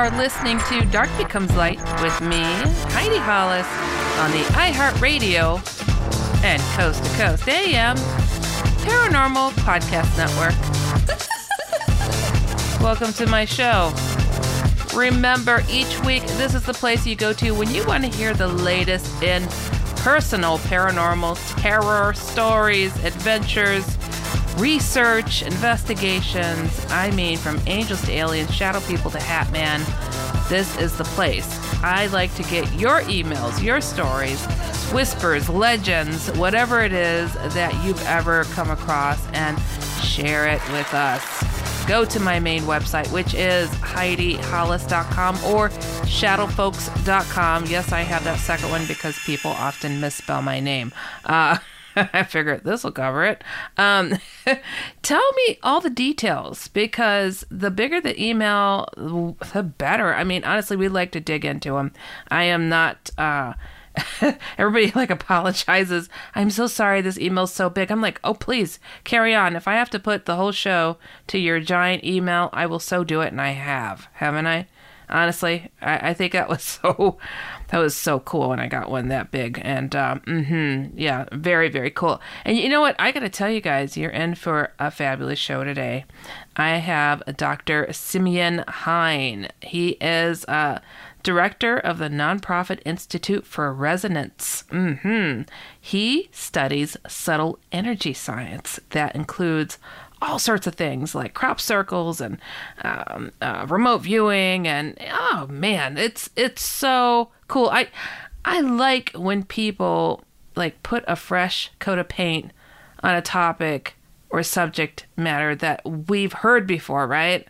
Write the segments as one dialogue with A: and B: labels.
A: Are listening to Dark Becomes Light with me, Heidi Hollis, on the iHeartRadio and Coast to Coast AM Paranormal Podcast Network. Welcome to my show. Remember, each week, this is the place you go to when you want to hear the latest in personal paranormal terror stories, adventures, research, investigations. I mean, from angels to aliens, shadow people to Hat Man. This is the place. I like to get your emails, your stories, whispers, legends, whatever it is that you've ever come across, and share it with us. Go to my main website, which is HeidiHollis.com or ShadowFolks.com. Yes, I have that second one because people often misspell my name. Uh, I figured this will cover it. Um, tell me all the details because the bigger the email, the better. I mean, honestly, we like to dig into them. I am not. Uh, everybody like apologizes. I'm so sorry this email's so big. I'm like, oh please carry on. If I have to put the whole show to your giant email, I will so do it, and I have, haven't I? Honestly, I, I think that was so that was so cool when I got one that big. And um, mm-hmm, yeah, very very cool. And you know what? I got to tell you guys, you're in for a fabulous show today. I have Dr. Simeon Hein. He is uh, director of the nonprofit Institute for Resonance. Mm-hmm. He studies subtle energy science that includes all sorts of things like crop circles and um, uh, remote viewing and oh man it's it's so cool. I i like when people like put a fresh coat of paint on a topic or subject matter that we've heard before right?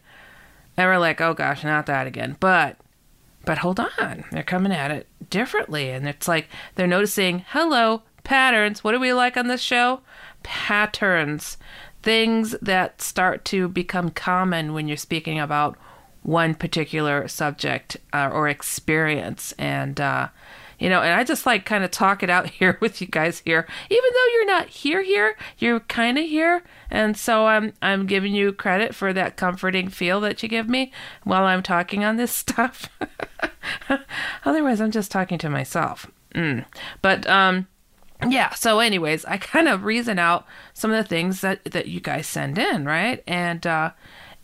A: And we're like oh gosh not that again. But but hold on. They're coming at it differently. And it's like they're noticing hello patterns. What do we like on this show? Patterns. Things that start to become common when you're speaking about one particular subject uh, or experience. And uh, you know and i just like kind of talk it out here with you guys here. Even though you're not here here you're kind of here. And so i'm i'm giving you credit for that comforting feel that you give me while i'm talking on this stuff. Otherwise i'm just talking to myself. Mm. but um yeah so anyways i kind of reason out some of the things that that you guys send in right? And uh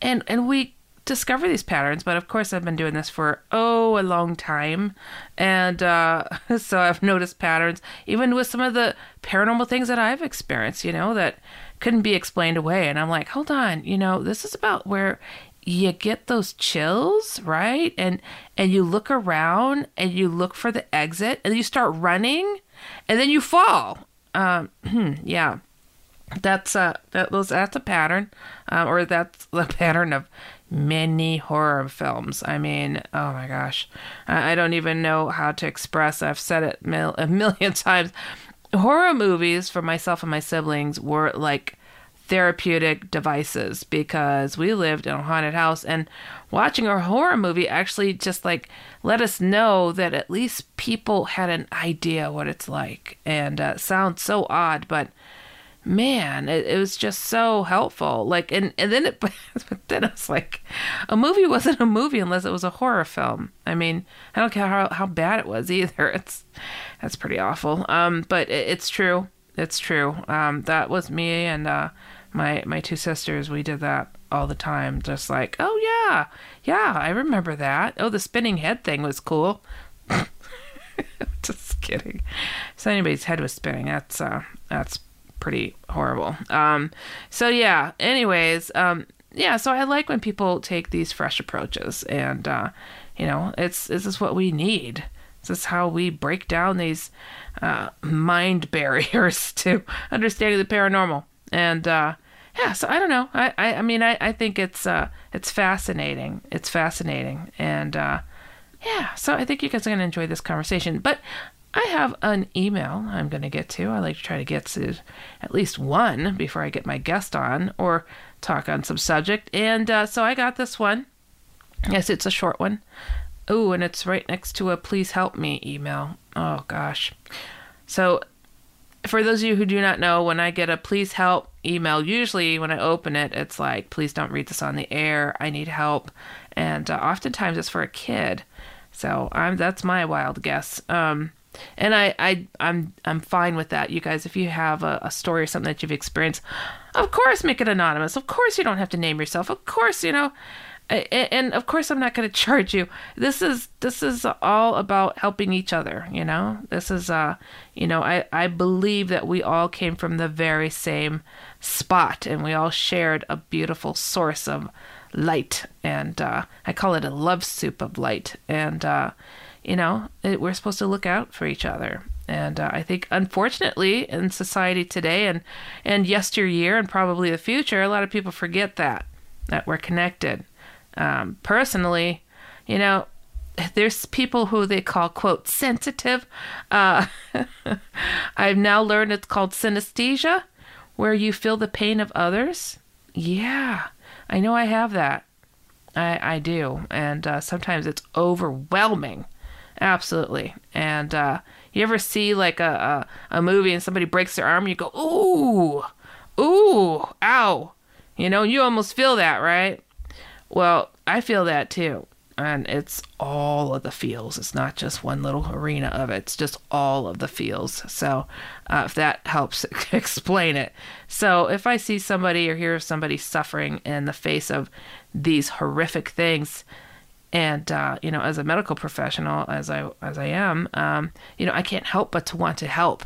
A: and and we discover these patterns but of course i've been doing this for oh a long time. And uh so i've noticed patterns even with some of the paranormal things that i've experienced you know that couldn't be explained away. And i'm like hold on you know this is about where you get those chills right? And and you look around and you look for the exit and you start running and then you fall. Um, yeah, that's a that was that's a pattern, um, or that's the pattern of many horror films. I mean, oh my gosh, I, I don't even know how to express. I've said it mil- a million times. Horror movies for myself and my siblings were like therapeutic devices because we lived in a haunted house and watching a horror movie actually just like let us know that at least people had an idea what it's like and uh, sounds so odd but man it, it was just so helpful. Like and, and then it but then it was like a movie wasn't a movie unless it was a horror film. I mean i don't care how, how bad it was either. It's that's pretty awful. Um but it, it's true. It's true. Um that was me and uh my my two sisters. We did that all the time. Just like oh yeah. Yeah i remember that. Oh the spinning head thing was cool. Just kidding. So anybody's head was spinning. That's uh that's pretty horrible. Um so yeah anyways um yeah so i like when people take these fresh approaches and uh you know it's this is what we need. This is how we break down these uh, mind barriers to understanding the paranormal. And uh yeah so i don't know. I i, I mean I, I think it's uh it's fascinating. It's fascinating. And uh yeah so i think you guys are going to enjoy this conversation. But i have an email i'm going to get to i like to try to get to at least one before i get my guest on or talk on some subject and uh, so i got this one yes it's a short one oh and it's right next to a please help me email oh gosh so for those of you who do not know, when I get a please help email, usually when I open it, it's like, please don't read this on the air. I need help. And uh, oftentimes it's for a kid. So I'm that's my wild guess. Um, and I, I I'm I'm fine with that. You guys, if you have a, a story or something that you've experienced, of course make it anonymous. Of course you don't have to name yourself. Of course, you know, and of course i'm not going to charge you this is this is all about helping each other you know this is uh you know i i believe that we all came from the very same spot and we all shared a beautiful source of light and uh i call it a love soup of light and uh you know it, we're supposed to look out for each other and uh, I think, unfortunately, in society today and and yesteryear and probably the future, a lot of people forget that that we're connected um, personally, you know, there's people who they call quote sensitive. Uh, I've now learned it's called synesthesia, where you feel the pain of others. Yeah, I know I have that. I I do, and uh, sometimes it's overwhelming. Absolutely, and uh, you ever see like a, a a movie and somebody breaks their arm, you go ooh, ooh, ow, you know, you almost feel that, right? Well, I feel that too. And it's all of the feels. It's not just one little arena of it. It's just all of the feels. So, uh, if that helps explain it. So, if I see somebody or hear somebody suffering in the face of these horrific things, and uh, you know, as a medical professional, as I as I am, um, you know, I can't help but to want to help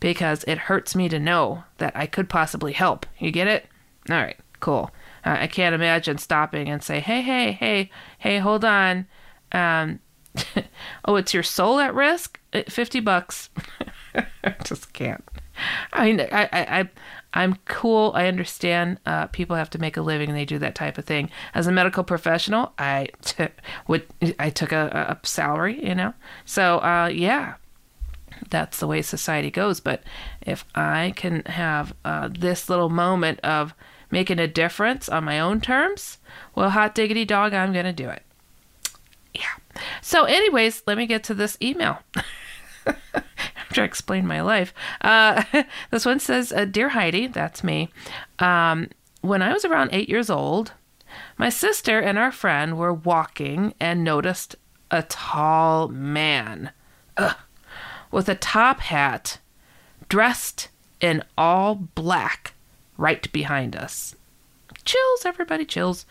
A: because it hurts me to know that I could possibly help. You get it? All right, cool. Uh, I can't imagine stopping and say, "Hey, hey, hey, hey, hold on. Um, oh, it's your soul at risk. Uh, fifty bucks. I just can't. I mean, I, I, I, I'm cool. I understand uh, people have to make a living and they do that type of thing. As a medical professional, I t- would I took a, a salary, you know. So uh, yeah, that's the way society goes. But if I can have uh, this little moment of making a difference on my own terms, well, hot diggity dog, I'm to do it. Yeah. So, anyways, let me get to this email. To explain my life. Uh, this one says, uh, Dear Heidi, that's me. Um, when I was around eight years old, my sister and our friend were walking and noticed a tall man ugh, with a top hat, dressed in all black, right behind us. Chills, everybody, chills.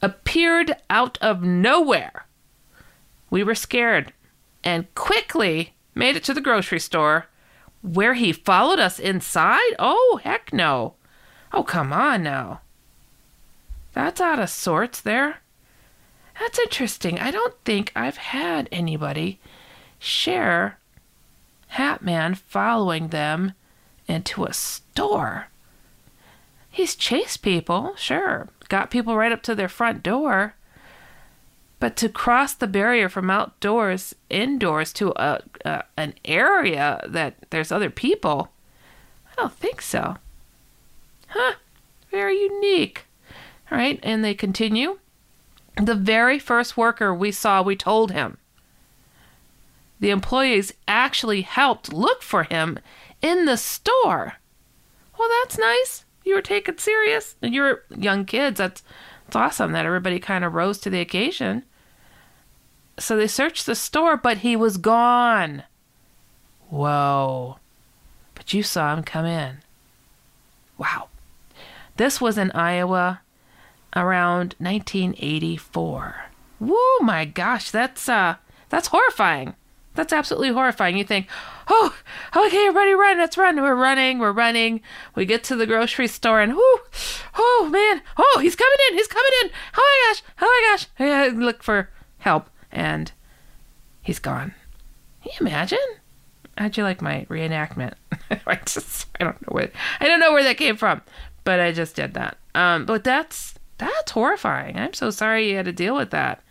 A: Appeared out of nowhere. We were scared and quickly made it to the grocery store where he followed us inside. Oh, heck no. Oh, come on now. That's out of sorts there. That's interesting. I don't think I've had anybody share Hatman following them into a store. He's chased people, sure, got people right up to their front door. But to cross the barrier from outdoors indoors to a, a an area that there's other people, I don't think so. Huh, very unique. All right, and they continue. The very first worker we saw, we told him. The employees actually helped look for him in the store. Well, that's nice. You were taken serious. And you were young kids. That's, that's awesome that everybody kind of rose to the occasion. So they searched the store, but he was gone. Whoa. But you saw him come in. Wow. This was in Iowa around 1984. Whoa, my gosh, that's uh that's horrifying. That's absolutely horrifying. You think, oh, okay, everybody run, let's run. We're running, we're running. We get to the grocery store and whoo, oh man, oh, he's coming in, he's coming in. Oh my gosh, oh my gosh. I look for help and he's gone. Can you imagine? How'd you like my reenactment? I just I don't know where I don't know where that came from, but I just did that. Um, but that's that's horrifying. I'm so sorry you had to deal with that.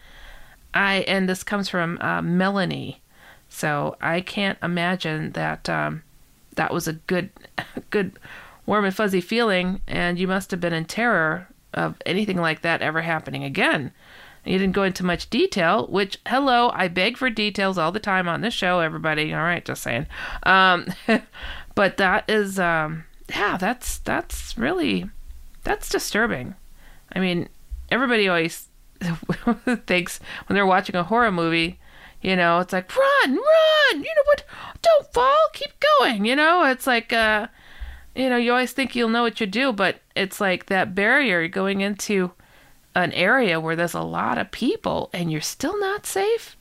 A: I and this comes from uh, Melanie, so I can't imagine that um, that was a good, good, warm and fuzzy feeling, and you must have been in terror of anything like that ever happening again. You didn't go into much detail, which, hello, I beg for details all the time on this show, everybody. All right, just saying. Um, but that is, um, yeah, that's that's really that's disturbing. I mean, everybody always thinks when they're watching a horror movie, you know, it's like run, run. You know what? Don't fall. Keep going. You know, it's like, uh, you know, you always think you'll know what you do, but it's like that barrier going into an area where there's a lot of people and you're still not safe?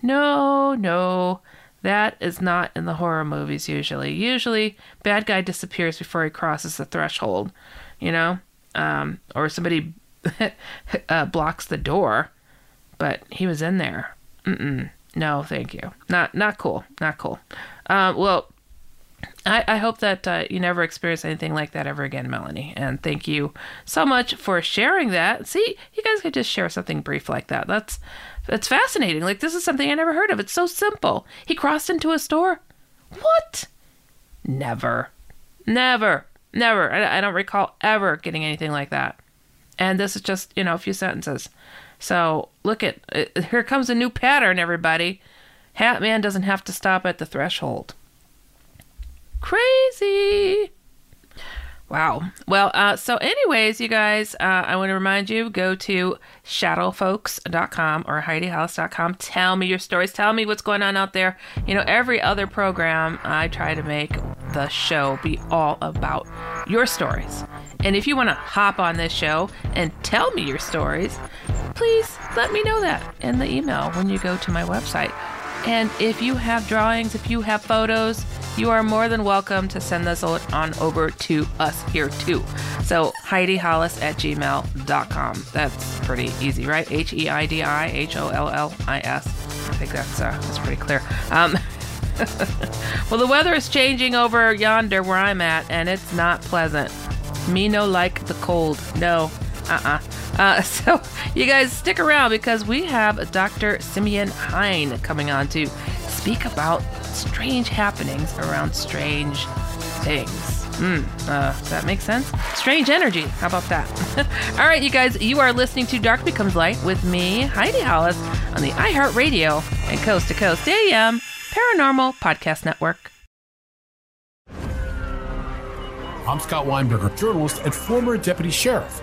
A: No, no. That is not in the horror movies usually. Usually, bad guy disappears before he crosses the threshold, you know? Um, or somebody uh, blocks the door, but he was in there. Mm-mm. No, thank you. Not not cool. Not cool. Uh, well, I, I hope that uh, you never experience anything like that ever again, Melanie. And thank you so much for sharing that. See, you guys could just share something brief like that. That's that's fascinating. Like this is something I never heard of. It's so simple. He crossed into a store. What? Never, never, never. I, I don't recall ever getting anything like that. And this is just you know a few sentences. So look at uh, here comes a new pattern, everybody. Hat Man doesn't have to stop at the threshold. Crazy. Wow. Well, uh, so, anyways, you guys, uh, I want to remind you go to shadowfolks.com or HeidiHollis.com. Tell me your stories. Tell me what's going on out there. You know, every other program, I try to make the show be all about your stories. And if you want to hop on this show and tell me your stories, please let me know that in the email when you go to my website. And if you have drawings, if you have photos, you are more than welcome to send those on over to us here too. So Heidi Hollis at gmail.com. That's pretty easy, right? H E I D I H O L L I S. I think that's uh, that's pretty clear. Um, well, the weather is changing over yonder where I'm at, and it's not pleasant. Me no like the cold. No. Uh-uh. Uh, so you guys stick around because we have Dr. Simeon Hein coming on to speak about strange happenings around strange things. Hmm, uh, does that make sense? Strange energy. How about that? All right, you guys, you are listening to Dark Becomes Light with me, Heidi Hollis, on the iHeartRadio and Coast to Coast AM Paranormal Podcast Network.
B: I'm Scott Weinberger, journalist and former deputy sheriff.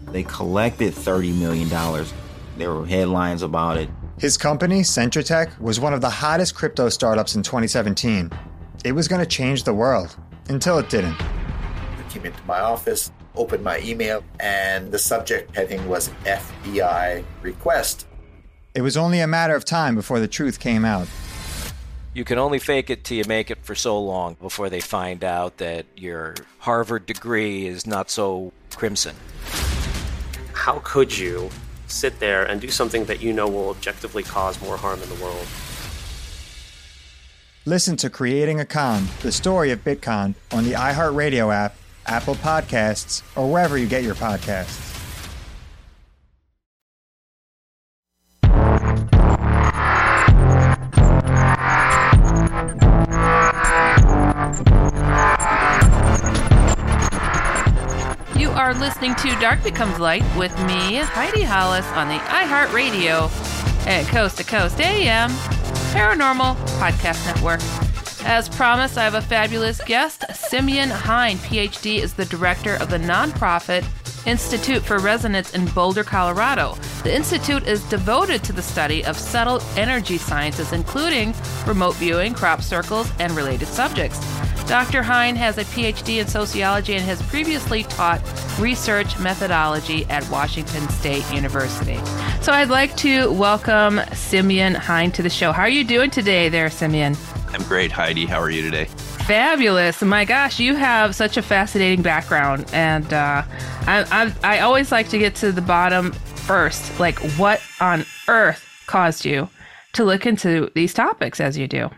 C: They collected $30 million. There were headlines about it.
D: His company, Centra Tech, was one of the hottest crypto startups in 2017. It was going to change the world until it didn't.
E: I came into my office, opened my email, and the subject heading was FBI request.
D: It was only a matter of time before the truth came out.
F: You can only fake it till you make it for so long before they find out that your Harvard degree is not so crimson
G: how could you sit there and do something that you know will objectively cause more harm in the world?
D: Listen to Creating a Con, the story of Bitcoin, on the iHeartRadio app, Apple Podcasts, or wherever you get your podcasts.
A: Are listening to Dark Becomes Light with me, Heidi Hollis, on the iHeartRadio at Coast to Coast AM Paranormal Podcast Network. As promised, I have a fabulous guest. Simeon Hein, PhD, is the director of the nonprofit Institute for Resonance in Boulder, Colorado. The Institute is devoted to the study of subtle energy sciences, including remote viewing, crop circles, and related subjects. Dr. Hein has a PhD in sociology and has previously taught research methodology at Washington State University. So I'd like to welcome Simeon Hein to the show. How are you doing today, there, Simeon?
H: I'm great, Heidi. How are you today?
A: Fabulous. My gosh, you have such a fascinating background. And uh, I, I, I always like to get to the bottom first. Like, what on earth caused you to look into these topics as you do?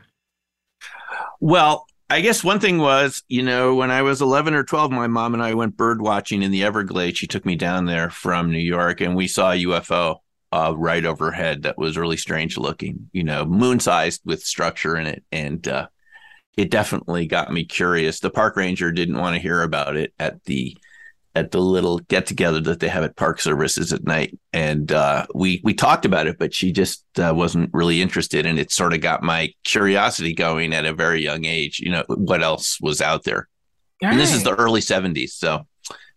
H: Well, I guess one thing was, you know, when I was 11 or 12, my mom and I went bird watching in the Everglades. She took me down there from New York and we saw a UFO uh, right overhead that was really strange looking, you know, moon sized with structure in it. And uh, it definitely got me curious. The park ranger didn't want to hear about it at the at the little get together that they have at park services at night, and uh, we we talked about it, but she just uh, wasn't really interested, and it sort of got my curiosity going at a very young age. You know, what else was out there? And this is the early '70s, so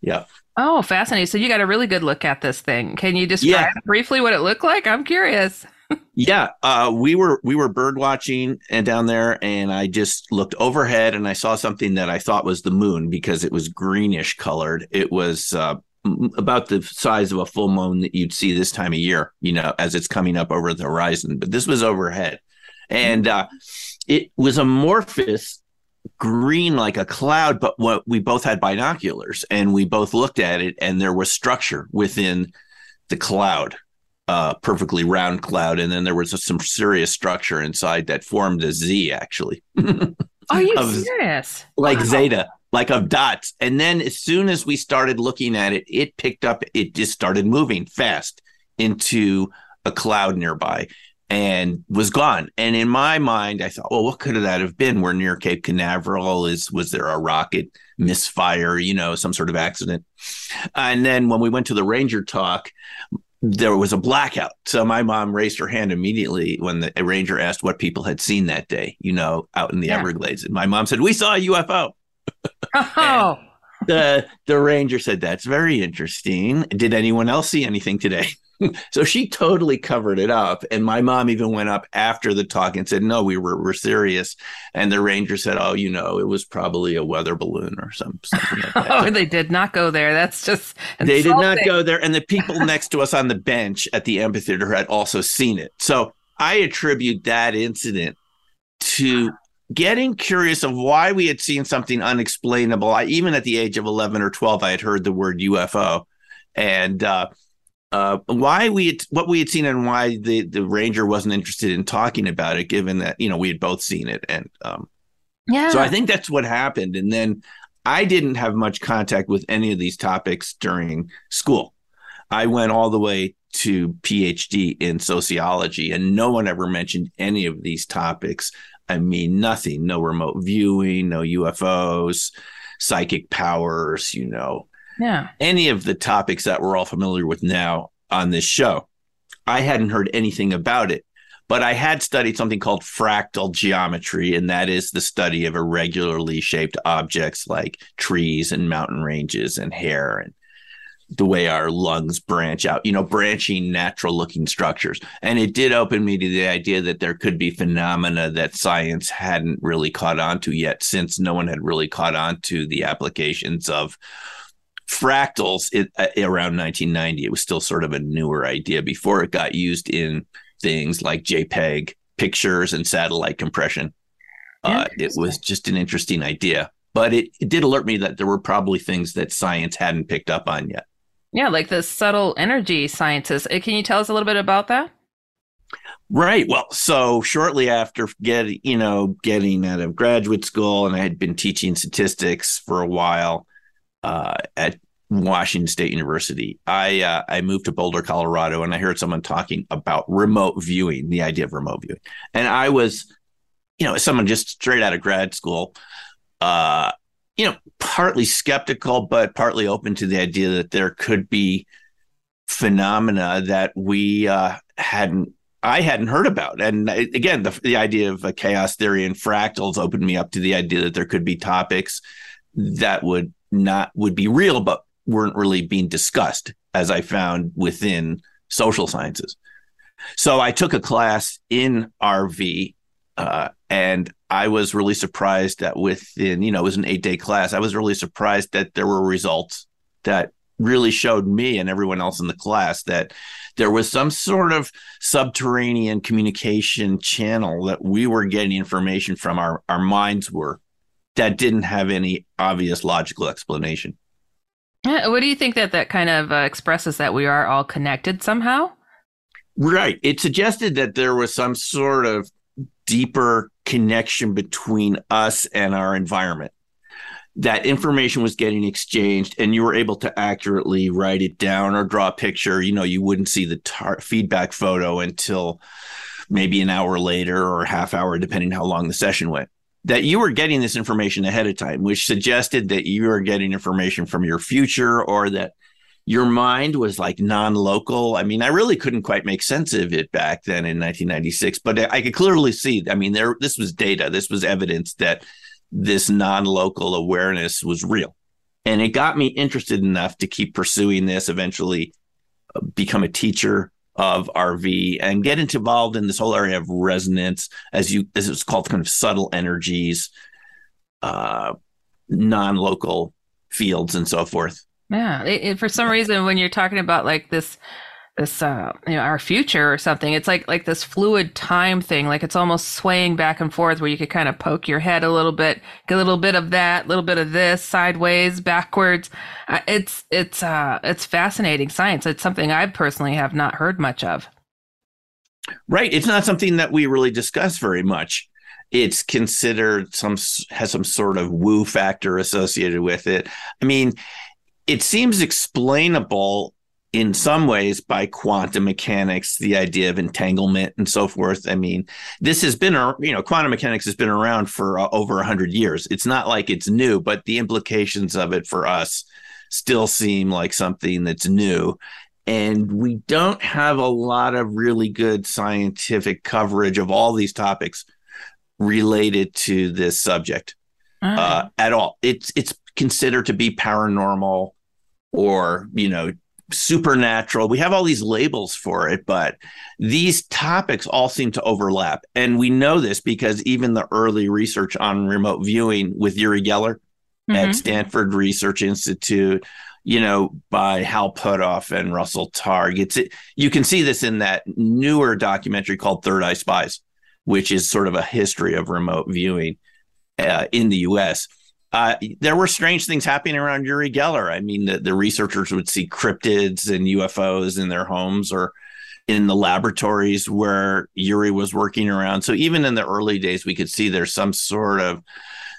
H: yeah.
A: Oh, fascinating! So you got a really good look at this thing. Can you describe yeah. briefly what it looked like? I'm curious
H: yeah, uh, we were we were bird watching and down there, and I just looked overhead and I saw something that I thought was the moon because it was greenish colored. It was uh, about the size of a full moon that you'd see this time of year, you know, as it's coming up over the horizon. But this was overhead, and uh, it was amorphous green like a cloud. But what we both had binoculars, and we both looked at it, and there was structure within the cloud uh, perfectly round cloud, and then there was a, some serious structure inside that formed a Z. Actually,
A: are you of, serious?
H: Like wow. zeta, like of dots. And then as soon as we started looking at it, it picked up. It just started moving fast into a cloud nearby and was gone. And in my mind, I thought, well, what could that have been? We're near Cape Canaveral. Is was there a rocket misfire? You know, some sort of accident. And then when we went to the ranger talk, there was a blackout. So my mom raised her hand immediately when the ranger asked what people had seen that day, you know, out in the yeah. Everglades. And my mom said, We saw a UFO.
A: Oh.
H: the the ranger said, That's very interesting. Did anyone else see anything today? so she totally covered it up. And my mom even went up after the talk and said, No, we were, were serious. And the ranger said, Oh, you know, it was probably a weather balloon or some, something like that.
A: oh, they did not go there. That's just.
H: Insulting. They did not go there. And the people next to us on the bench at the amphitheater had also seen it. So I attribute that incident to getting curious of why we had seen something unexplainable. I, even at the age of 11 or 12, I had heard the word UFO. And, uh, uh, why we had, what we had seen and why the the ranger wasn't interested in talking about it, given that you know we had both seen it, and um,
A: yeah.
H: So I think that's what happened, and then I didn't have much contact with any of these topics during school. I went all the way to PhD in sociology, and no one ever mentioned any of these topics. I mean, nothing. No remote viewing, no UFOs, psychic powers. You know,
A: yeah.
H: any of the topics that we're all familiar with now on this show. I hadn't heard anything about it, but I had studied something called fractal geometry, and that is the study of irregularly shaped objects like trees and mountain ranges and hair and the way our lungs branch out, you know, branching natural looking structures. And it did open me to the idea that there could be phenomena that science hadn't really caught on to yet, since no one had really caught on to the applications of fractals it, uh, around 1990 it was still sort of a newer idea before it got used in things like jpeg pictures and satellite compression. Uh, it was just an interesting idea but it, it did alert me that there were probably things that science hadn't picked up on yet.
A: Yeah like the subtle energy sciences uh, can you tell us a little bit about that?
H: Right. Well, so shortly after getting, you know, getting out of graduate school, and I had been teaching statistics for a while, uh, at Washington State University. I uh, I moved to Boulder, Colorado, and I heard someone talking about remote viewing, the idea of remote viewing, and I was, you know, someone just straight out of grad school, uh, you know, partly skeptical, but partly open to the idea that there could be phenomena that we uh, hadn't I hadn't heard about. And uh, again, the, the idea of chaos theory and fractals opened me up to the idea that there could be topics that would not would be real, but weren't really being discussed, as I found within social sciences. So I took a class in RV, uh, and I was really surprised that within, you know, it was an eight day class. I was really surprised that there were results that really showed me and everyone else in the class that there was some sort of subterranean communication channel that we were getting information from our, our minds were that didn't have any obvious logical explanation.
A: What do you think that that kind of uh, expresses that we are all connected somehow?
H: Right. It suggested that there was some sort of deeper connection between us and our environment. That information was getting exchanged, and you were able to accurately write it down or draw a picture. You know, you wouldn't see the tar- feedback photo until maybe an hour later or a half hour, depending how long the session went that you were getting this information ahead of time, which suggested that you were getting information from your future or that your mind was like non-local. I mean, I really couldn't quite make sense of it back then in 1996, but I could clearly see. I mean, there this was data, this was evidence that this non-local awareness was real, and it got me interested enough to keep pursuing this. Eventually, uh, become a teacher, of RV and get involved in this whole area of resonance, as you as it's called, kind of subtle energies, uh, non-local fields, and so forth.
A: Yeah, it, it, for some reason, when you're talking about like this this uh you know our future or something it's like like this fluid time thing like it's almost swaying back and forth where you could kind of poke your head a little bit get a little bit of that a little bit of this sideways backwards. It's it's uh it's fascinating science. It's something i personally have not heard much of.
H: Right. It's not something that we really discuss very much. It's considered some has some sort of woo factor associated with it. I mean it seems explainable in some ways by quantum mechanics, the idea of entanglement and so forth. I mean, this has been, you know, quantum mechanics has been around for uh, over 100 years. It's not like it's new, but the implications of it for us still seem like something that's new. And we don't have a lot of really good scientific coverage of all these topics related to this subject uh, at all. It's it's considered to be paranormal or you know supernatural. We have all these labels for it, but these topics all seem to overlap. And we know this because even the early research on remote viewing with Uri Geller mm-hmm. at Stanford Research Institute, you know, by Hal Puthoff and Russell Targ. It's it, you can see this in that newer documentary called Third Eye Spies, which is sort of a history of remote viewing uh, in the U.S uh, there were strange things happening around Uri Geller. I mean, the, the researchers would see cryptids and UFOs in their homes or in the laboratories where Uri was working around. So even in the early days, we could see there's some sort of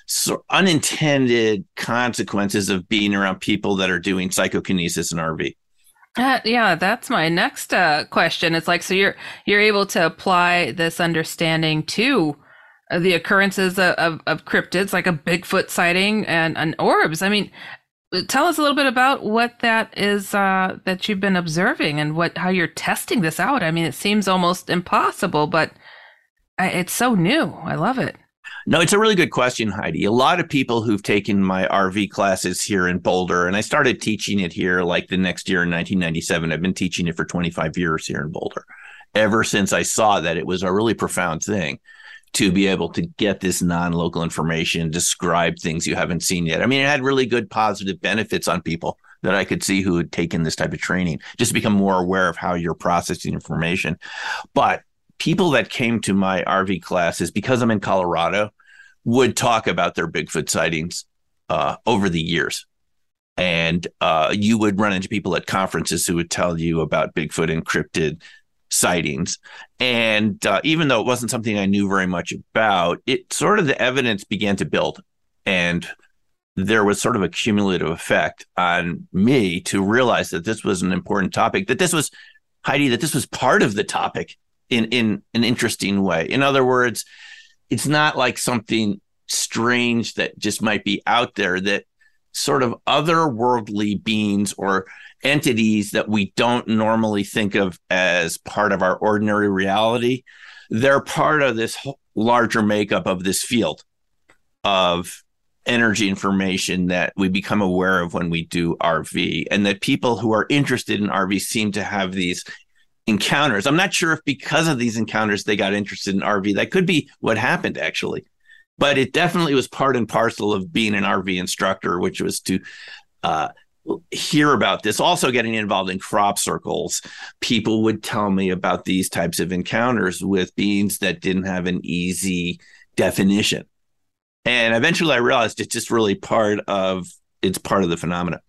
H: so unintended consequences of being around people that are doing psychokinesis and RV.
A: Uh, yeah, that's my next uh, question. It's like so you're you're able to apply this understanding to the occurrences of, of, of, cryptids like a Bigfoot sighting and, and orbs. I mean, tell us a little bit about what that is uh, that you've been observing and what how you're testing this out. I mean, it seems almost impossible, but it's so new. I love it.
H: No, it's a really good question, Heidi. A lot of people who've taken my RV classes here in Boulder, and I started teaching it here like the next year in 1997. I've been teaching it for 25 years here in Boulder, ever since I saw that it was a really profound thing to be able to get this non-local information, describe things you haven't seen yet. I mean, it had really good positive benefits on people that I could see who had taken this type of training, just become more aware of how you're processing information. But people that came to my RV classes, because I'm in Colorado, would talk about their Bigfoot sightings uh, over the years. And uh, you would run into people at conferences who would tell you about Bigfoot and cryptid sightings. And uh, even though it wasn't something I knew very much about, it sort of the evidence began to build. And there was sort of a cumulative effect on me to realize that this was an important topic, that this was, Heidi, that this was part of the topic in, in an interesting way. In other words, it's not like something strange that just might be out there that sort of otherworldly beings or entities that we don't normally think of as part of our ordinary reality. They're part of this larger makeup of this field of energy information that we become aware of when we do RV, and that people who are interested in RV seem to have these encounters. I'm not sure if because of these encounters they got interested in RV. That could be what happened actually. But it definitely was part and parcel of being an RV instructor, which was to uh, hear about this. Also, getting involved in crop circles, people would tell me about these types of encounters with beings that didn't have an easy definition. And eventually I realized it's just really part of it's part of the phenomena.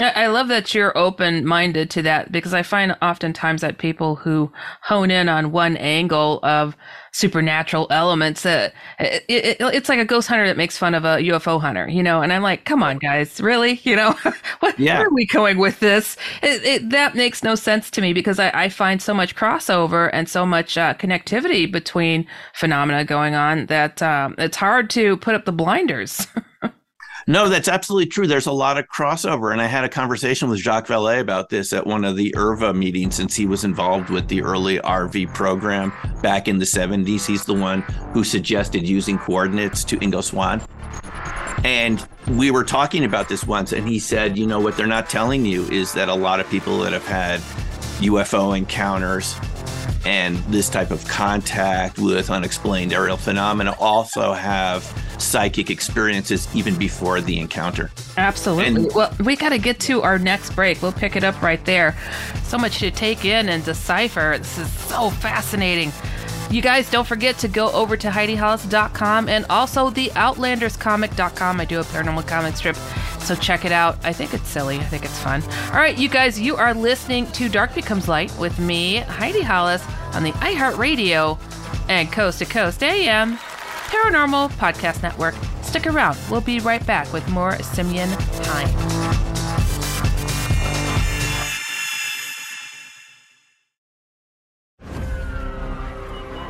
A: I love that you're open minded to that because I find oftentimes that people who hone in on one angle of supernatural elements, uh, it, it, it's like a ghost hunter that makes fun of a UFO hunter, you know. And I'm like, come on, guys, really? You know, what, yeah. where are we going with this? It, that makes no sense to me because I, I find so much crossover and so much uh, connectivity between phenomena going on that um, it's hard to put up the blinders.
H: No, that's absolutely true. There's a lot of crossover. And I had a conversation with Jacques Vallée about this at one of the IRVA meetings since he was involved with the early RV program back in the 70s. He's the one who suggested using coordinates to Ingo Swann. And we were talking about this once, and he said, you know, what they're not telling you is that a lot of people that have had UFO encounters and this type of contact with unexplained aerial phenomena also have psychic experiences even before the encounter.
A: Absolutely. And, well, we got to get to our next break. We'll pick it up right there. So much to take in and decipher. This is so fascinating. You guys don't forget to go over to HeidiHollis.com and also the OutlandersComic.com. I do a paranormal comic strip, so check it out. I think it's silly. I think it's fun. All right, you guys, you are listening to Dark Becomes Light with me, Heidi Hollis, on the iHeartRadio and Coast to Coast AM Paranormal Podcast Network. Stick around. We'll be right back with more Simeon Time.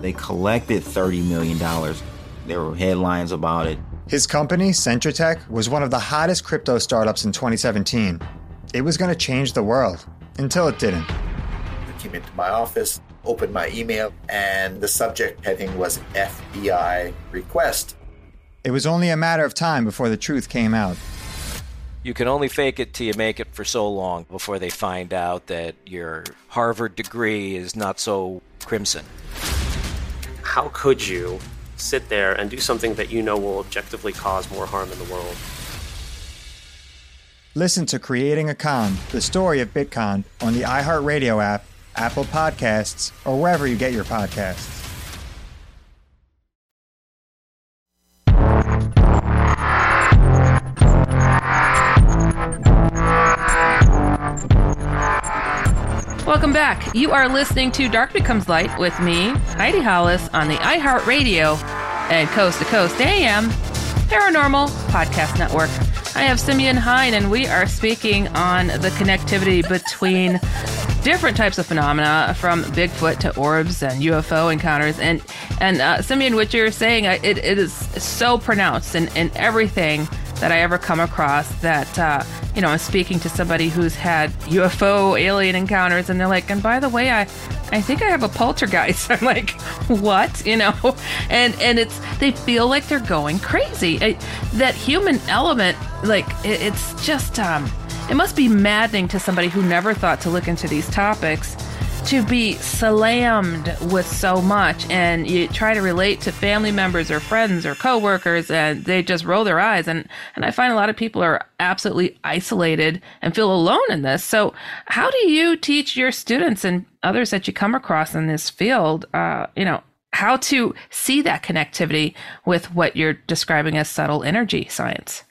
C: They collected $30 million. There were headlines about it.
D: His company, Centra Tech, was one of the hottest crypto startups in 2017. It was going to change the world, until it didn't.
E: I came into my office, opened my email, and the subject heading was FBI request.
D: It was only a matter of time before the truth came out.
F: You can only fake it till you make it for so long before they find out that your Harvard degree is not so crimson.
G: How could you sit there and do something that you know will objectively cause more harm in the world?
D: Listen to Creating a Con, the story of Bitcoin, on the iHeartRadio app, Apple Podcasts, or wherever you get your podcasts.
A: Welcome back. You are listening to Dark Becomes Light with me, Heidi Hollis, on the iHeartRadio and Coast to Coast AM Paranormal Podcast Network. I have Simeon Hein, and we are speaking on the connectivity between different types of phenomena, from Bigfoot to orbs and UFO encounters. And and uh, Simeon, what you're saying, it, it is so pronounced in, in everything that I ever come across that, uh, you know, I'm speaking to somebody who's had UFO alien encounters and they're like, and by the way, I, I think I have a poltergeist. I'm like, what? You know, and, and it's, they feel like they're going crazy. I, that human element, like, it, it's just, um, it must be maddening to somebody who never thought to look into these topics to be slammed with so much and you try to relate to family members or friends or coworkers and they just roll their eyes and and I find a lot of people are absolutely isolated and feel alone in this. So how do you teach your students and others that you come across in this field uh, you know how to see that connectivity with what you're describing as subtle energy science?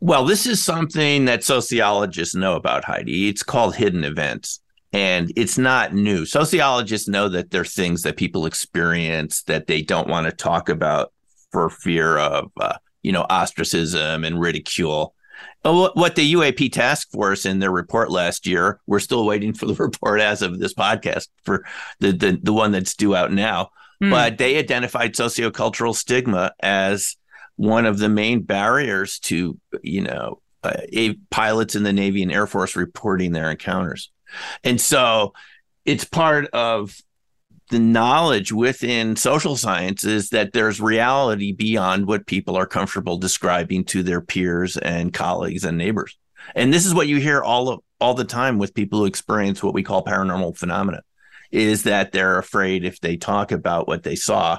H: Well, this is something that sociologists know about, Heidi. It's called hidden events and it's not new. Sociologists know that there are things that people experience that they don't want to talk about for fear of, uh, you know, ostracism and ridicule. What the UAP task force in their report last year, we're still waiting for the report as of this podcast for the the, the one that's due out now. Mm. But they identified sociocultural stigma as one of the main barriers to, you know, uh, pilots in the Navy and Air Force reporting their encounters. And so it's part of the knowledge within social sciences that there's reality beyond what people are comfortable describing to their peers and colleagues and neighbors. And this is what you hear all of, all the time with people who experience what we call paranormal phenomena is that they're afraid if they talk about what they saw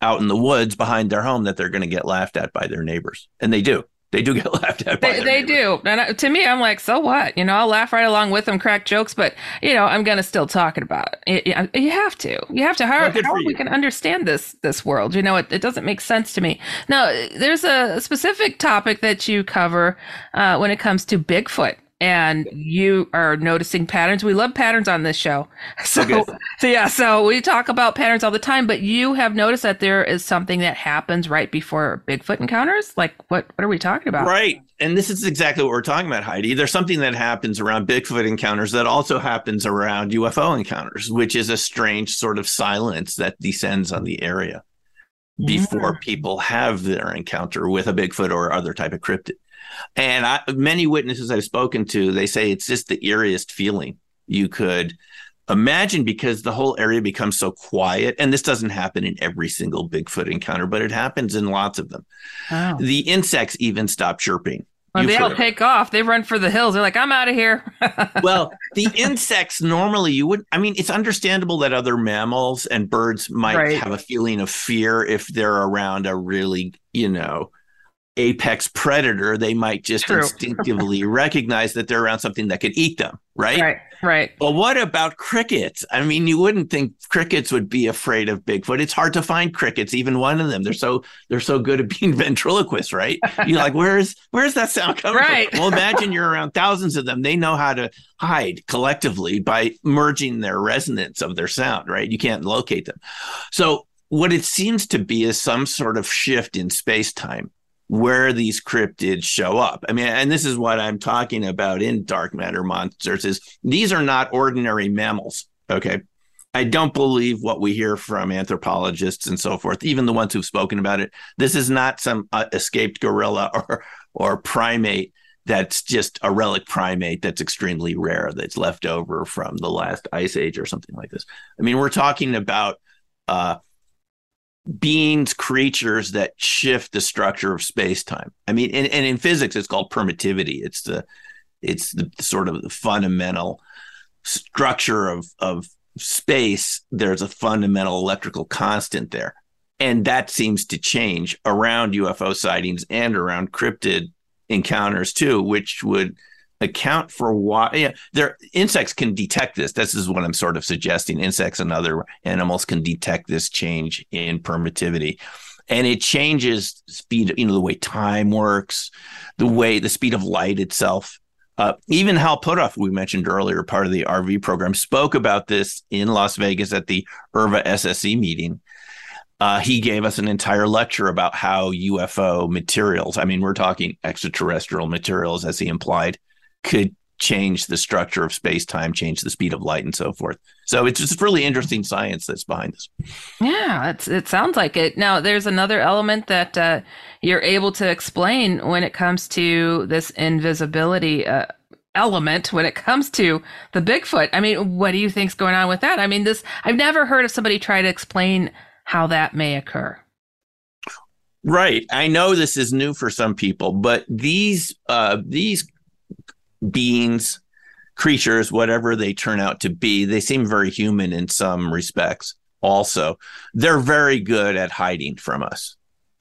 H: out in the woods behind their home that they're going to get laughed at by their neighbors. And they do they do get laughed at.
A: they, they do, and to me, I'm like, so what? You know, I'll laugh right along with them, crack jokes, but you know, I'm gonna still talk it about it. You, you have to, you have to. How, well, how we can understand this this world? You know, it, it doesn't make sense to me. Now, there's a specific topic that you cover uh, when it comes to Bigfoot and you are noticing patterns. We love patterns on this show. So, okay. so yeah, so we talk about patterns all the time, but you have noticed that there is something that happens right before Bigfoot encounters. Like what, what are we talking about?
H: Right. And this is exactly what we're talking about, Heidi. There's something that happens around Bigfoot encounters that also happens around UFO encounters, which is a strange sort of silence that descends on the area before mm. people have their encounter with a Bigfoot or other type of cryptid. And I, many witnesses I've spoken to, they say it's just the eeriest feeling you could imagine because the whole area becomes so quiet. And this doesn't happen in every single Bigfoot encounter, but it happens in lots of them. Wow. The insects even stop chirping.
A: Well, they all take off. They run for the hills. They're like, I'm out of here.
H: well, the insects normally you would, I mean, it's understandable that other mammals and birds might right. have a feeling of fear if they're around a really, you know, apex predator, they might just True. instinctively recognize that they're around something that could eat them, right?
A: Right, right.
H: But what about crickets? I mean, you wouldn't think crickets would be afraid of Bigfoot. It's hard to find crickets, even one of them. They're so they're so good at being ventriloquists, right? You're like, where's where's that sound coming right. from? Well, imagine you're around thousands of them. They know how to hide collectively by merging their resonance of their sound, right? You can't locate them. So what it seems to be is some sort of shift in space time where these cryptids show up. I mean, and this is what I'm talking about in dark matter monsters is these are not ordinary mammals. Okay. I don't believe what we hear from anthropologists and so forth, even the ones who've spoken about it. This is not some uh, escaped gorilla or or primate that's just a relic primate that's extremely rare that's left over from the last ice age or something like this. I mean, we're talking about uh, beings, creatures that shift the structure of space time. I mean, and, and in physics, it's called permittivity. It's the it's the sort of the fundamental structure of of space. There's a fundamental electrical constant there, and that seems to change around UFO sightings and around cryptid encounters too, which would account for why yeah, their insects can detect this. This is what I'm sort of suggesting. Insects and other animals can detect this change in permittivity. And it changes speed, you know, the way time works, the way the speed of light itself. Uh, even Hal Puthoff, we mentioned earlier, part of the RV program, spoke about this in Las Vegas at the IRVA SSE meeting. Uh, he gave us an entire lecture about how UFO materials, I mean, we're talking extraterrestrial materials, as he implied, could change the structure of space time, change the speed of light, and so forth. So it's just really interesting science that's behind this.
A: Yeah, it's, it sounds like it. Now, there's another element that uh, you're able to explain when it comes to this invisibility. Uh, element when it comes to the Bigfoot. I mean, what do you think's going on with that? I mean, this I've never heard of somebody try to explain how that may occur.
H: Right. I know this is new for some people, but these uh, these beings, creatures, whatever they turn out to be, they seem very human in some respects. Also, they're very good at hiding from us.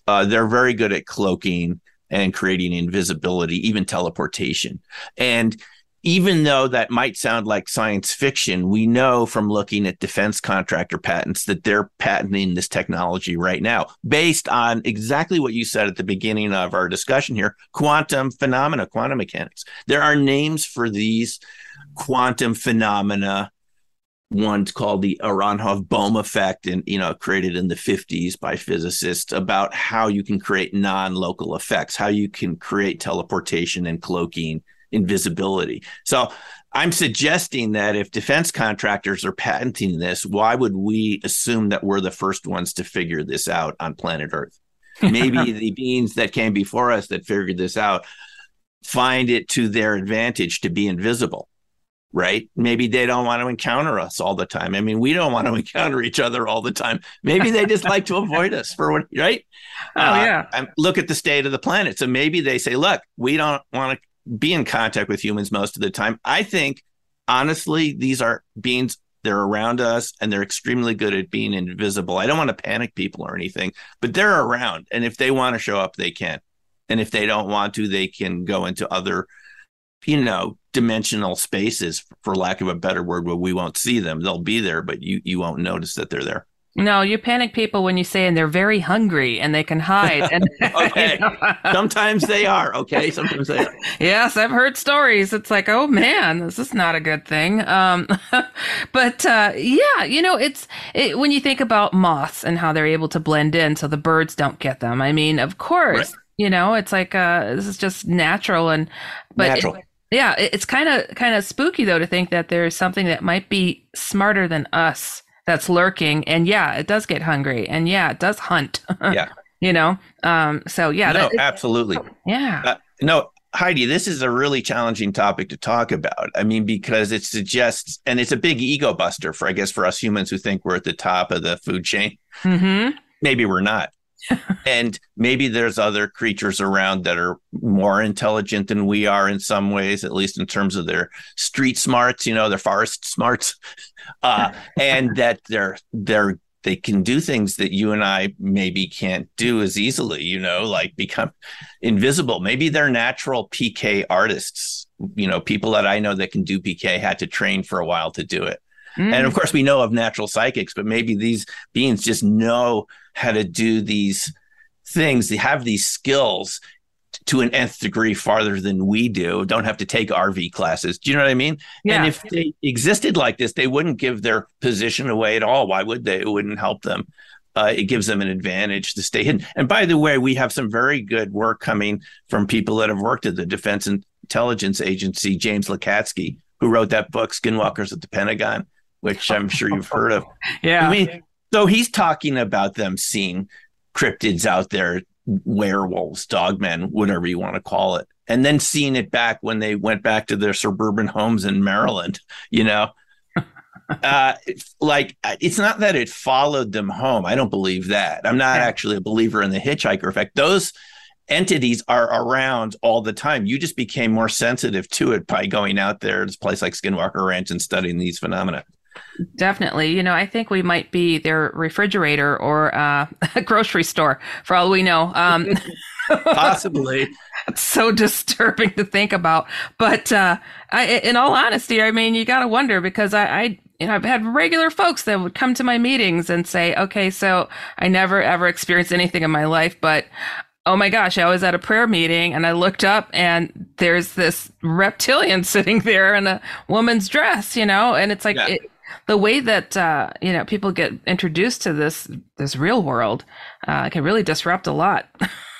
H: Uh, they're very good at cloaking and creating invisibility, even teleportation. And even though that might sound like science fiction, we know from looking at defense contractor patents that they're patenting this technology right now based on exactly what you said at the beginning of our discussion here quantum phenomena, quantum mechanics. There are names for these quantum phenomena. One's called the Aharonov Bohm effect, and you know, created in the 50s by physicists about how you can create non-local effects, how you can create teleportation and cloaking invisibility. So I'm suggesting that if defense contractors are patenting this, why would we assume that we're the first ones to figure this out on planet Earth? Maybe the beings that came before us that figured this out find it to their advantage to be invisible right? Maybe they don't want to encounter us all the time. I mean, we don't want to encounter each other all the time. Maybe they just like to avoid us for what, right?
A: Oh, uh, yeah.
H: Look at the state of the planet. So maybe they say, look, we don't want to be in contact with humans most of the time. I think, honestly, these are beings. They're around us and they're extremely good at being invisible. I don't want to panic people or anything, but they're around. And if they want to show up, they can. And if they don't want to, they can go into other you know dimensional spaces for lack of a better word where we won't see them they'll be there but you you won't notice that they're there
A: no, you panic people when you say and they're very hungry and they can hide. And
H: okay, sometimes they are. Okay, sometimes they are.
A: Yes, I've heard stories. It's like, oh man, this is not a good thing. Um, but uh, yeah, you know, it's it, when you think about moths and how they're able to blend in, so the birds don't get them. I mean, of course, right. you know, it's like uh, this is just natural and but.
H: Natural.
A: It, yeah, it's kind of kind of spooky though to think that there's something that might be smarter than us that's lurking, and yeah, it does get hungry, and yeah, it does hunt.
H: yeah,
A: you know. Um. So yeah.
H: No, that, absolutely.
A: Yeah.
H: Uh, no, Heidi, this is a really challenging topic to talk about. I mean, because it suggests, and it's a big ego buster for, I guess, for us humans who think we're at the top of the food chain.
A: Mm-hmm.
H: Maybe we're not and maybe there's other creatures around that are more intelligent than we are in some ways, at least in terms of their street smarts, you know, their forest smarts, uh, and that they're they're they can do things that you and I maybe can't do as easily, you know, like become invisible. Maybe they're natural PK artists. You know, people that I know that can do PK had to train for a while to do it. Mm. And of course, we know of natural psychics, but maybe these beings just know how to do these things. They have these skills to an nth degree farther than we do. Don't have to take RV classes. Do you know what I mean?
A: Yeah.
H: And if they existed like this, they wouldn't give their position away at all. Why would they? It wouldn't help them. Uh, it gives them an advantage to stay hidden. And by the way, we have some very good work coming from people that have worked at the Defense Intelligence Agency. James Lacatski, who wrote that book, Skinwalkers at the Pentagon, which I'm sure you've heard of.
A: Yeah.
H: I mean, so he's talking about them seeing cryptids out there, werewolves, dogmen, whatever you want to call it, and then seeing it back when they went back to their suburban homes in Maryland, you know. uh like it's not that it followed them home i don't believe that i'm not actually a believer in the hitchhiker effect those entities are around all the time. You just became more sensitive to it by going out there to a place like Skinwalker Ranch and studying these phenomena.
A: Definitely. You know, I think we might be their refrigerator or uh, a grocery store for all we know. Um,
H: Possibly.
A: it's so disturbing to think about. But uh, I, in all honesty, I mean, you got to wonder because I, I you know, I've had regular folks that would come to my meetings and say, okay, so I never ever experienced anything in my life, but oh my gosh, I was at a prayer meeting and I looked up and there's this reptilian sitting there in a woman's dress, you know, and it's like yeah. it, the way that uh, you know people get introduced to this this real world uh, can really disrupt a lot.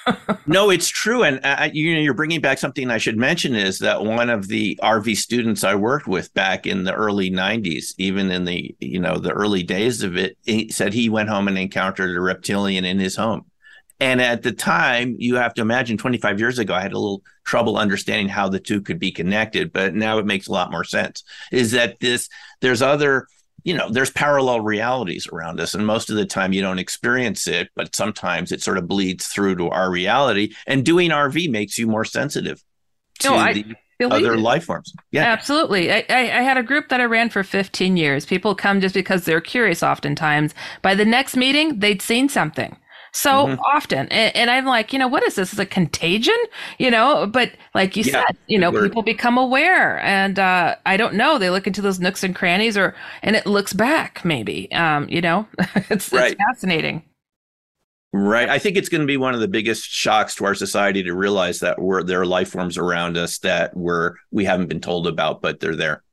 H: no, it's true, and uh, you know you're bringing back something I should mention is that one of the RV students I worked with back in the early '90s, even in the you know the early days of it, he said he went home and encountered a reptilian in his home. And at the time, you have to imagine 25 years ago, I had a little trouble understanding how the two could be connected, but now it makes a lot more sense. Is that this, there's other, you know, there's parallel realities around us. And most of the time you don't experience it, but sometimes it sort of bleeds through to our reality. And doing RV makes you more sensitive to no, I- the other it. life forms. Yeah,
A: absolutely. I, I, I, had a group that I ran for 15 years. People come just because they're curious. Oftentimes, by the next meeting, they'd seen something so mm-hmm. often. And, and, I'm like, you know, what is this? Is a contagion? You know, but like you yeah, said, you know, word. people become aware and, uh, I don't know. They look into those nooks and crannies or, and it looks back maybe, um, you know, it's, right. it's fascinating.
H: Right. I think it's going to be one of the biggest shocks to our society to realize that we're, there are life forms around us that we're, we haven't been told about, but they're there.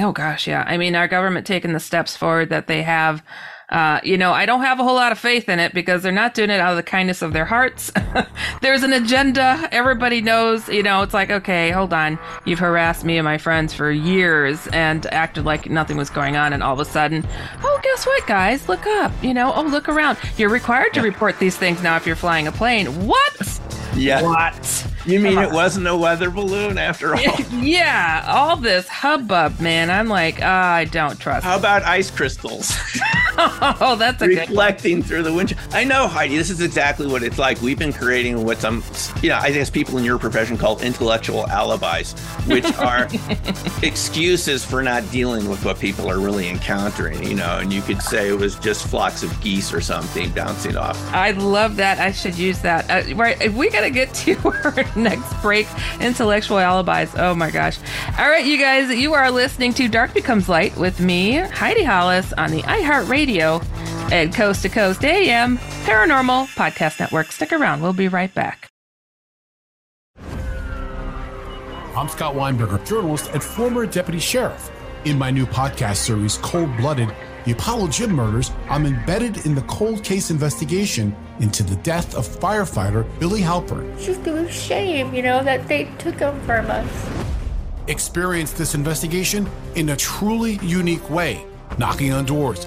A: Oh gosh. Yeah. I mean, our government taking the steps forward that they have, uh, you know, I don't have a whole lot of faith in it because they're not doing it out of the kindness of their hearts. There's an agenda. Everybody knows, you know, it's like, okay, hold on. You've harassed me and my friends for years and acted like nothing was going on. And all of a sudden, oh, guess what, guys? Look up. You know, oh, look around. You're required to report these things now if you're flying a plane. What?
H: Yeah.
A: What?
H: You mean it wasn't a weather balloon after all?
A: yeah, all this hubbub, man. I'm like, ah, I don't trust.
H: How about ice crystals?
A: oh, that's
H: reflecting through the windshield. I know, Heidi. This is exactly what it's like. We've been creating what some, you know, I guess people in your profession call intellectual alibis, which are excuses for not dealing with what people are really encountering. You know, and you could say it was just flocks of geese or something bouncing off.
A: I love that. I should use that. Uh, right, if we gotta get to our next break, intellectual alibis. Oh my gosh! All right, you guys, you are listening to Dark Becomes Light with me, Heidi Hollis, on the iHeartRadio and Coast to Coast AM Paranormal Podcast Network. Stick around. We'll be right back.
B: I'm Scott Weinberger, journalist and former deputy sheriff. In my new podcast series, Cold Blooded The Apollo Gym Murders, I'm embedded in the cold case investigation into the death of firefighter Billy Halpern.
I: It's just a shame, you know, that they took him from us.
B: Experience this investigation in a truly unique way, knocking on doors,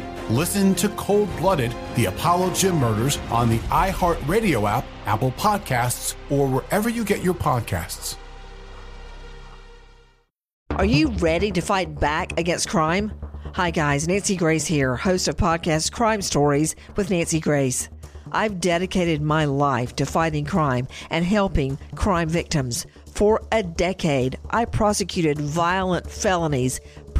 B: Listen to Cold Blooded, The Apollo Gym Murders on the iHeartRadio app, Apple Podcasts, or wherever you get your podcasts.
J: Are you ready to fight back against crime? Hi, guys. Nancy Grace here, host of podcast Crime Stories with Nancy Grace. I've dedicated my life to fighting crime and helping crime victims. For a decade, I prosecuted violent felonies,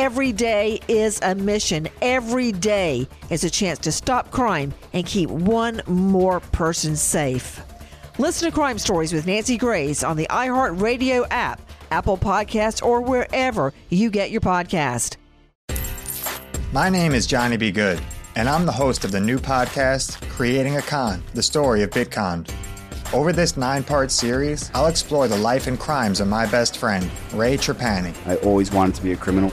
J: Every day is a mission. Every day is a chance to stop crime and keep one more person safe. Listen to Crime Stories with Nancy Grace on the iHeartRadio app, Apple Podcasts, or wherever you get your podcast.
D: My name is Johnny B. Good, and I'm the host of the new podcast, Creating a Con The Story of Bitcon. Over this nine part series, I'll explore the life and crimes of my best friend, Ray Trapani.
K: I always wanted to be a criminal.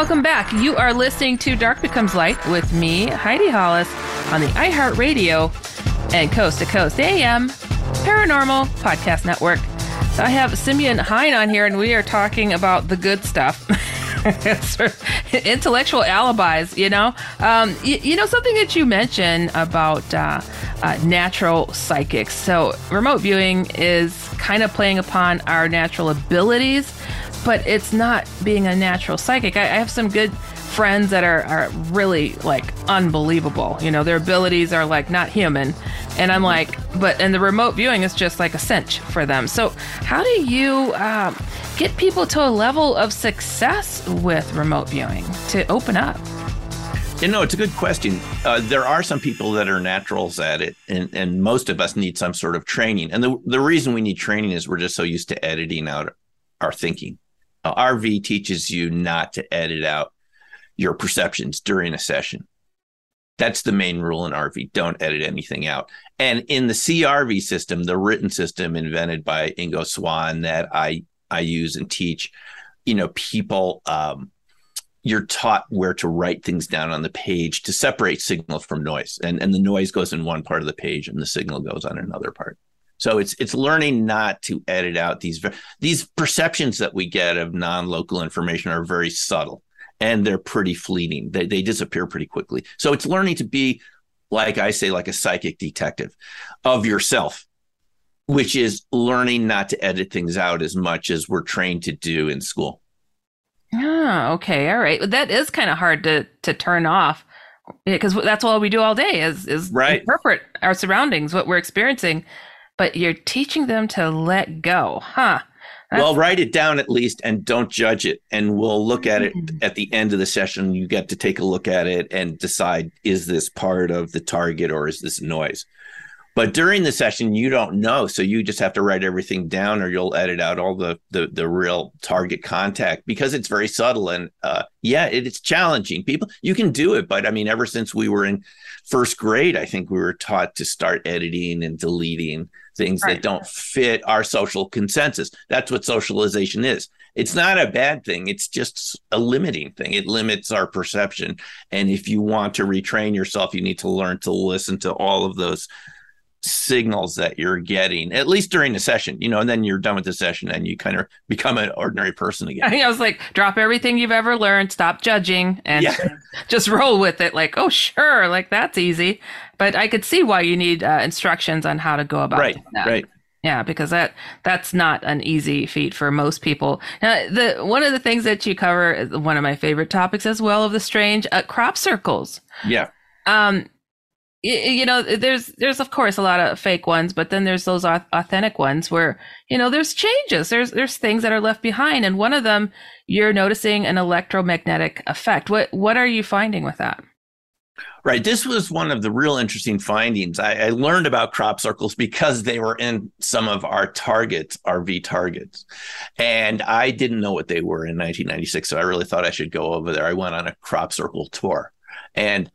A: Welcome back. You are listening to Dark Becomes Light with me, Heidi Hollis, on the iHeartRadio and Coast to Coast AM Paranormal Podcast Network. So I have Simeon Hein on here, and we are talking about the good stuff. intellectual alibis, you know. Um, you, you, know something that you mentioned about uh, uh, natural psychics. So remote viewing is kind of playing upon our natural abilities, but it's not being a natural psychic. I, I have some good friends that are, are really like unbelievable. You know, their abilities are like not human. And I'm like, but, and the remote viewing is just like a cinch for them. So, how do you uh, get people to a level of success with remote viewing to open up?
H: You know, it's a good question. Uh, there are some people that are naturals at it, and, and most of us need some sort of training. And the, the reason we need training is we're just so used to editing out our thinking. RV teaches you not to edit out your perceptions during a session. That's the main rule in RV. Don't edit anything out. And in the CRV system, the written system invented by Ingo Swann that I I use and teach, you know, people um, you're taught where to write things down on the page to separate signal from noise and and the noise goes in one part of the page and the signal goes on another part so it's it's learning not to edit out these these perceptions that we get of non-local information are very subtle and they're pretty fleeting they, they disappear pretty quickly so it's learning to be like i say like a psychic detective of yourself which is learning not to edit things out as much as we're trained to do in school
A: Ah, okay, all right. That is kind of hard to to turn off because that's all we do all day is is
H: right.
A: interpret our surroundings, what we're experiencing. But you're teaching them to let go, huh?
H: That's- well, write it down at least and don't judge it. And we'll look at it mm-hmm. at the end of the session. You get to take a look at it and decide is this part of the target or is this noise? But during the session, you don't know, so you just have to write everything down, or you'll edit out all the the, the real target contact because it's very subtle. And uh, yeah, it, it's challenging. People, you can do it, but I mean, ever since we were in first grade, I think we were taught to start editing and deleting things right. that don't fit our social consensus. That's what socialization is. It's not a bad thing. It's just a limiting thing. It limits our perception. And if you want to retrain yourself, you need to learn to listen to all of those signals that you're getting at least during the session you know and then you're done with the session and you kind of become an ordinary person again
A: i was like drop everything you've ever learned stop judging and yeah. just roll with it like oh sure like that's easy but i could see why you need uh, instructions on how to go about
H: right
A: that.
H: right
A: yeah, because that that's not an easy feat for most people. Now, the one of the things that you cover, one of my favorite topics as well of the strange, uh, crop circles.
H: Yeah.
A: Um, you know there's there's of course a lot of fake ones but then there's those authentic ones where you know there's changes. There's there's things that are left behind and one of them you're noticing an electromagnetic effect. What what are you finding with that?
H: Right. This was one of the real interesting findings. I, I learned about crop circles because they were in some of our targets rv targets. And i didn't know what they were in 1996 so i really thought i should go over there. I went on a crop circle tour. And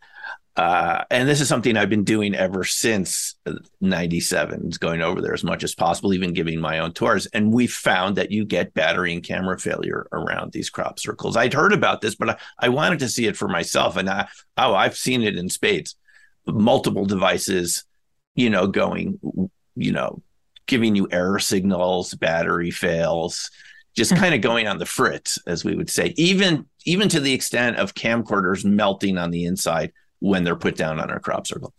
H: uh, and this is something I've been doing ever since 97, going over there as much as possible, even giving my own tours. And we found that you get battery and camera failure around these crop circles. I'd heard about this, but I, I wanted to see it for myself. And I, oh, I've seen it in spades, multiple devices, you know, going, you know, giving you error signals, battery fails, just hmm. kind of going on the fritz, as we would say, even even to the extent of camcorders melting on the inside when they're put down on our crop circle.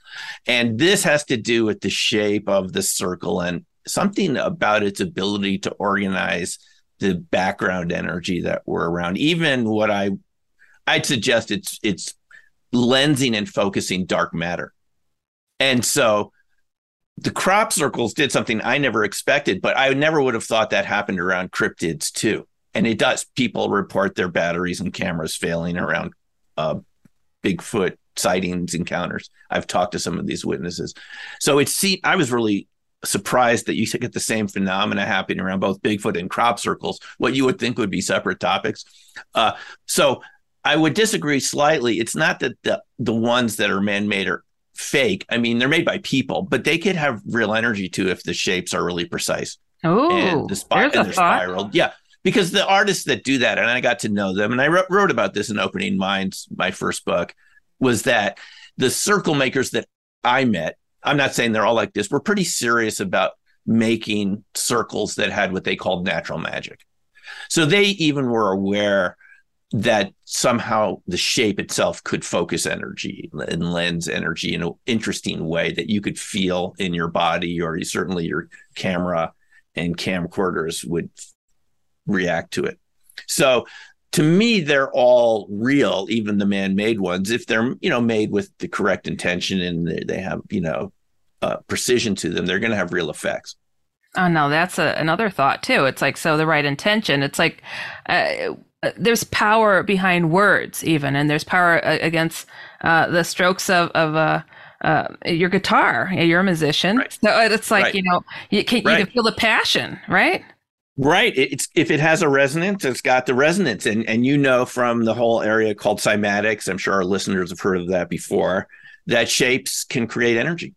H: And this has to do with the shape of the circle and something about its ability to organize the background energy that we're around. Even what I I'd suggest it's it's lensing and focusing dark matter. And so the crop circles did something I never expected, but I never would have thought that happened around cryptids too. And it does. People report their batteries and cameras failing around uh, Bigfoot sightings, encounters. I've talked to some of these witnesses. So it's see, I was really surprised that you get the same phenomena happening around both Bigfoot and crop circles, what you would think would be separate topics. Uh, so I would disagree slightly. It's not that the, the ones that are man made are fake. I mean, they're made by people, but they could have real energy too if the shapes are really precise.
A: Oh,
H: and the spi- and they're spiraled. Yeah. Because the artists that do that, and I got to know them, and I wrote, wrote about this in Opening Minds, my first book was that the circle makers that I met, I'm not saying they're all like this, were pretty serious about making circles that had what they called natural magic. So they even were aware that somehow the shape itself could focus energy and lens energy in an interesting way that you could feel in your body or certainly your camera and camcorders would react to it. So to me they're all real even the man-made ones if they're you know made with the correct intention and they, have you know uh, precision to them they're going to have real effects
A: oh no that's a, another thought too it's like so the right intention it's like uh, uh, there's power behind words, even, and there's power uh, against uh, the strokes of of uh, uh, your guitar. You're a musician, right. so it's like
H: right.
A: you know you can right. you can feel the passion, right?
H: Right. It's if it has a resonance, it's got the resonance, and and you know from the whole area called cymatics. I'm sure our listeners have heard of that before. That shapes can create energy,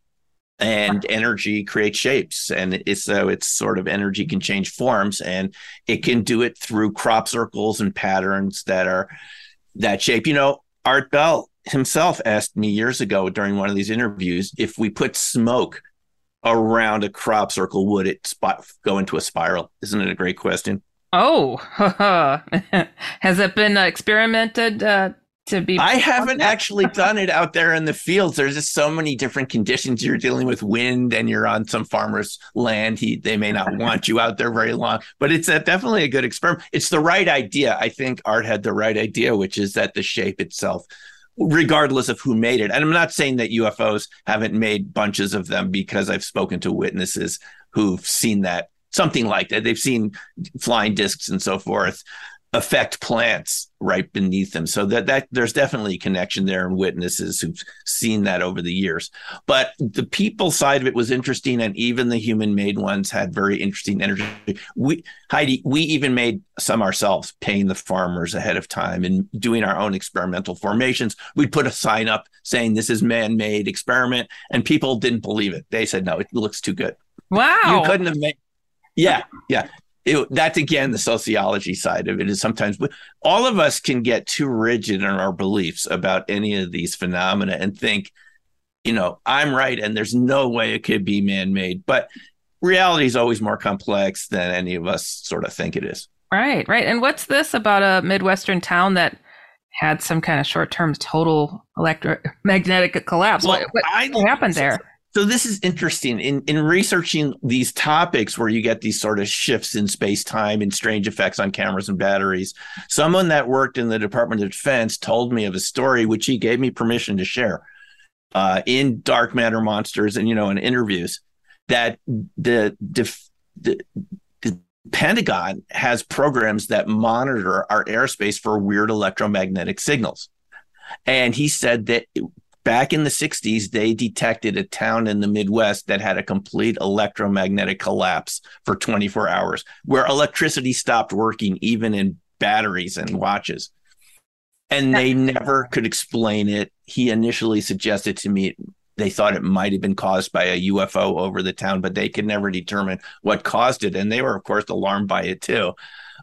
H: and energy creates shapes, and it's so it's sort of energy can change forms, and it can do it through crop circles and patterns that are that shape. You know, Art Bell himself asked me years ago during one of these interviews if we put smoke around a crop circle would it spot, go into a spiral? Isn't it a great question?
A: Oh, has it been experimented uh, to be?
H: I haven't actually done it out there in the fields. There's just so many different conditions. You're dealing with wind, and you're on some farmer's land. He they may not want you out there very long, but it's a, definitely a good experiment. It's the right idea. I think Art had the right idea, which is that the shape itself regardless of who made it. And I'm not saying that UFOs haven't made bunches of them because I've spoken to witnesses who've seen that something like that. They've seen flying discs and so forth affect plants right beneath them. So that that there's definitely a connection there and witnesses who've seen that over the years. But the people side of it was interesting, and even the human made ones had very interesting energy. We Heidi, we even made some ourselves, paying the farmers ahead of time and doing our own experimental formations. We'd put a sign up saying this is man-made experiment, and people didn't believe it. They said, no, it looks too good.
A: Wow.
H: You couldn't have made yeah, yeah it, that's again the sociology side of it is sometimes all of us can get too rigid in our beliefs about any of these phenomena and think you know i'm right and there's no way it could be man-made but reality is always more complex than any of us sort of think it is.
A: Right right. And what's this about a midwestern town that had some kind of short-term total electromagnetic collapse? Well, what, what I, happened there
H: so this is interesting in in researching these topics where you get these sort of shifts in space time and strange effects on cameras and batteries. Someone that worked in the Department of Defense told me of a story which he gave me permission to share uh, in Dark Matter Monsters and you know in interviews that the, the the Pentagon has programs that monitor our airspace for weird electromagnetic signals. And he said that back in the 60s, they detected a town in the Midwest that had a complete electromagnetic collapse for 24 hours, where electricity stopped working, even in batteries and watches. And they never could explain it. He initially suggested to me they thought it might have been caused by a UFO over the town, but they could never determine what caused it. And they were, of course, alarmed by it too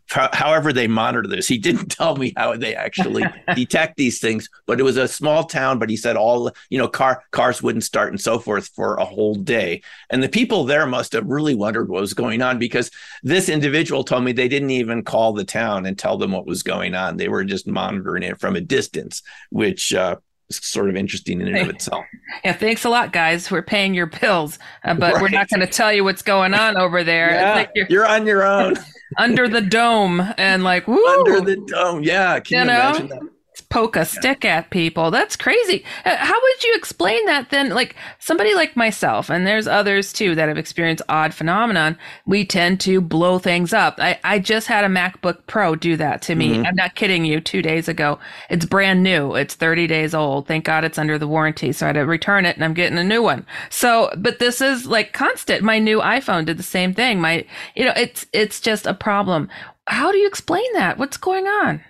H: however they monitor this. He didn't tell me how they actually detect these things, but it was a small town. But he said all you know, car cars wouldn't start and so forth for a whole day, and the people there must have really wondered what was going on because this individual told me they didn't even call the town and tell them what was going on. They were just monitoring it from a distance, which. Uh, sort of interesting in and of itself.
A: Yeah, thanks a lot, guys. We're paying your bills, uh, but right. we're not going to tell you what's going on over there.
H: Yeah, like you're, you're, on your own.
A: Under the dome and like woo,
H: under the dome. Yeah, can you, you know? imagine that?
A: Poke a stick at people. That's crazy. Uh, how would you explain that then? Like somebody like myself, and there's others too that have experienced odd phenomenon. We tend to blow things up. I, I just had a MacBook Pro do that to me. Mm-hmm. I'm not kidding you. Two days ago, it's brand new. It's 30 days old. Thank God it's under the warranty. So I had to return it, and I'm getting a new one. So, but this is like constant. My new iPhone did the same thing. My, you know, it's it's just a problem. How do you explain that? What's going on?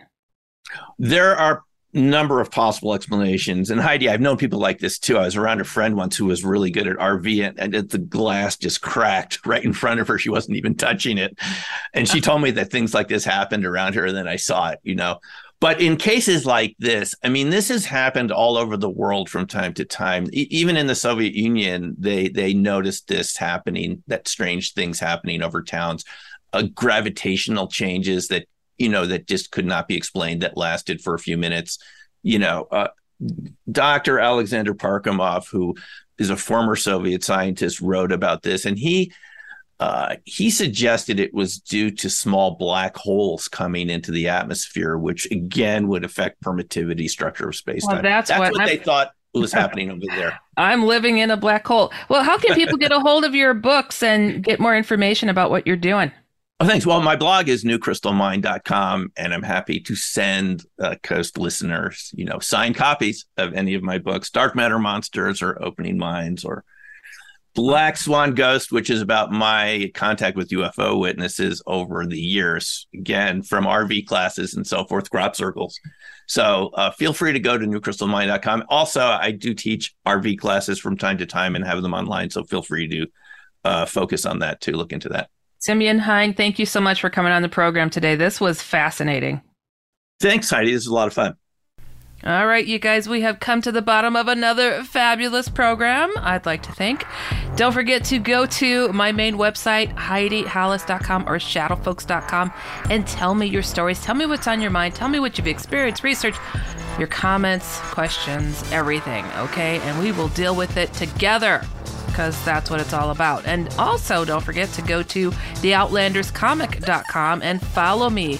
H: There are number of possible explanations. And Heidi, I've known people like this too. I was around a friend once who was really good at RV and, and the glass just cracked right in front of her. She wasn't even touching it. And she told me that things like this happened around her. And then I saw it, you know. But in cases like this, I mean, this has happened all over the world from time to time. E- even in the Soviet Union, they they noticed this happening, that strange things happening over towns, uh, gravitational changes that you know, that just could not be explained that lasted for a few minutes. You know, uh, Dr. Alexander Parkhomov, who is a former Soviet scientist, wrote about this, and he uh, he suggested it was due to small black holes coming into the atmosphere, which again would affect permittivity structure of space time. Well, that's, that's, what, what they thought was happening over there.
A: I'm living in a black hole. Well, how can people get a hold of your books and get more information about what you're doing?
H: Oh, thanks. Well, my blog is newcrystalmind.com, and I'm happy to send uh, Coast listeners, you know, signed copies of any of my books, Dark Matter Monsters or Opening Minds or Black Swan Ghost, which is about my contact with UFO witnesses over the years, again, from RV classes and so forth, crop circles. So uh, feel free to go to newcrystalmind.com. Also, I do teach RV classes from time to time and have them online. So feel free to uh, focus on that too. Look into that.
A: Simeon Hein, thank you so much for coming on the program today. This was fascinating.
H: Thanks, Heidi. This was a lot of fun.
A: All right, you guys, we have come to the bottom of another fabulous program. I'd like to thank. Don't forget to go to my main website, HeidiHollis.com or ShadowFolks.com, and tell me your stories. Tell me what's on your mind. Tell me what you've experienced, researched, your comments, questions, everything, okay? And we will deal with it together because that's what it's all about. And also, don't forget to go to theoutlanderscomic.com and follow me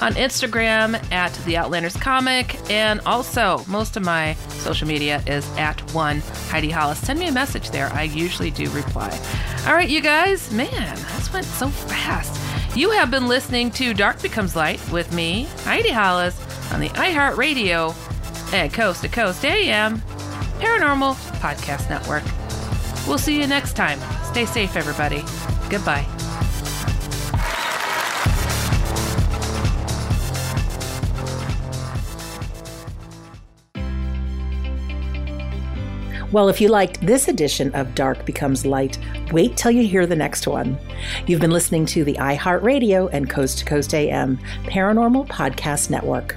A: on Instagram at The Outlanders Comic, and also most of my social media is at one Heidi Hollis. Send me a message there. I usually do reply. All right, you guys, man, this went so fast. You have been listening to Dark Becomes Light with me, Heidi Hollis, on the iHeartRadio and Coast to Coast AM Paranormal Podcast Network. We'll see you next time. Stay safe, everybody. Goodbye.
L: Well, if you liked this edition of Dark Becomes Light, wait till you hear the next one. You've been listening to the iHeartRadio and Coast to Coast AM Paranormal Podcast Network.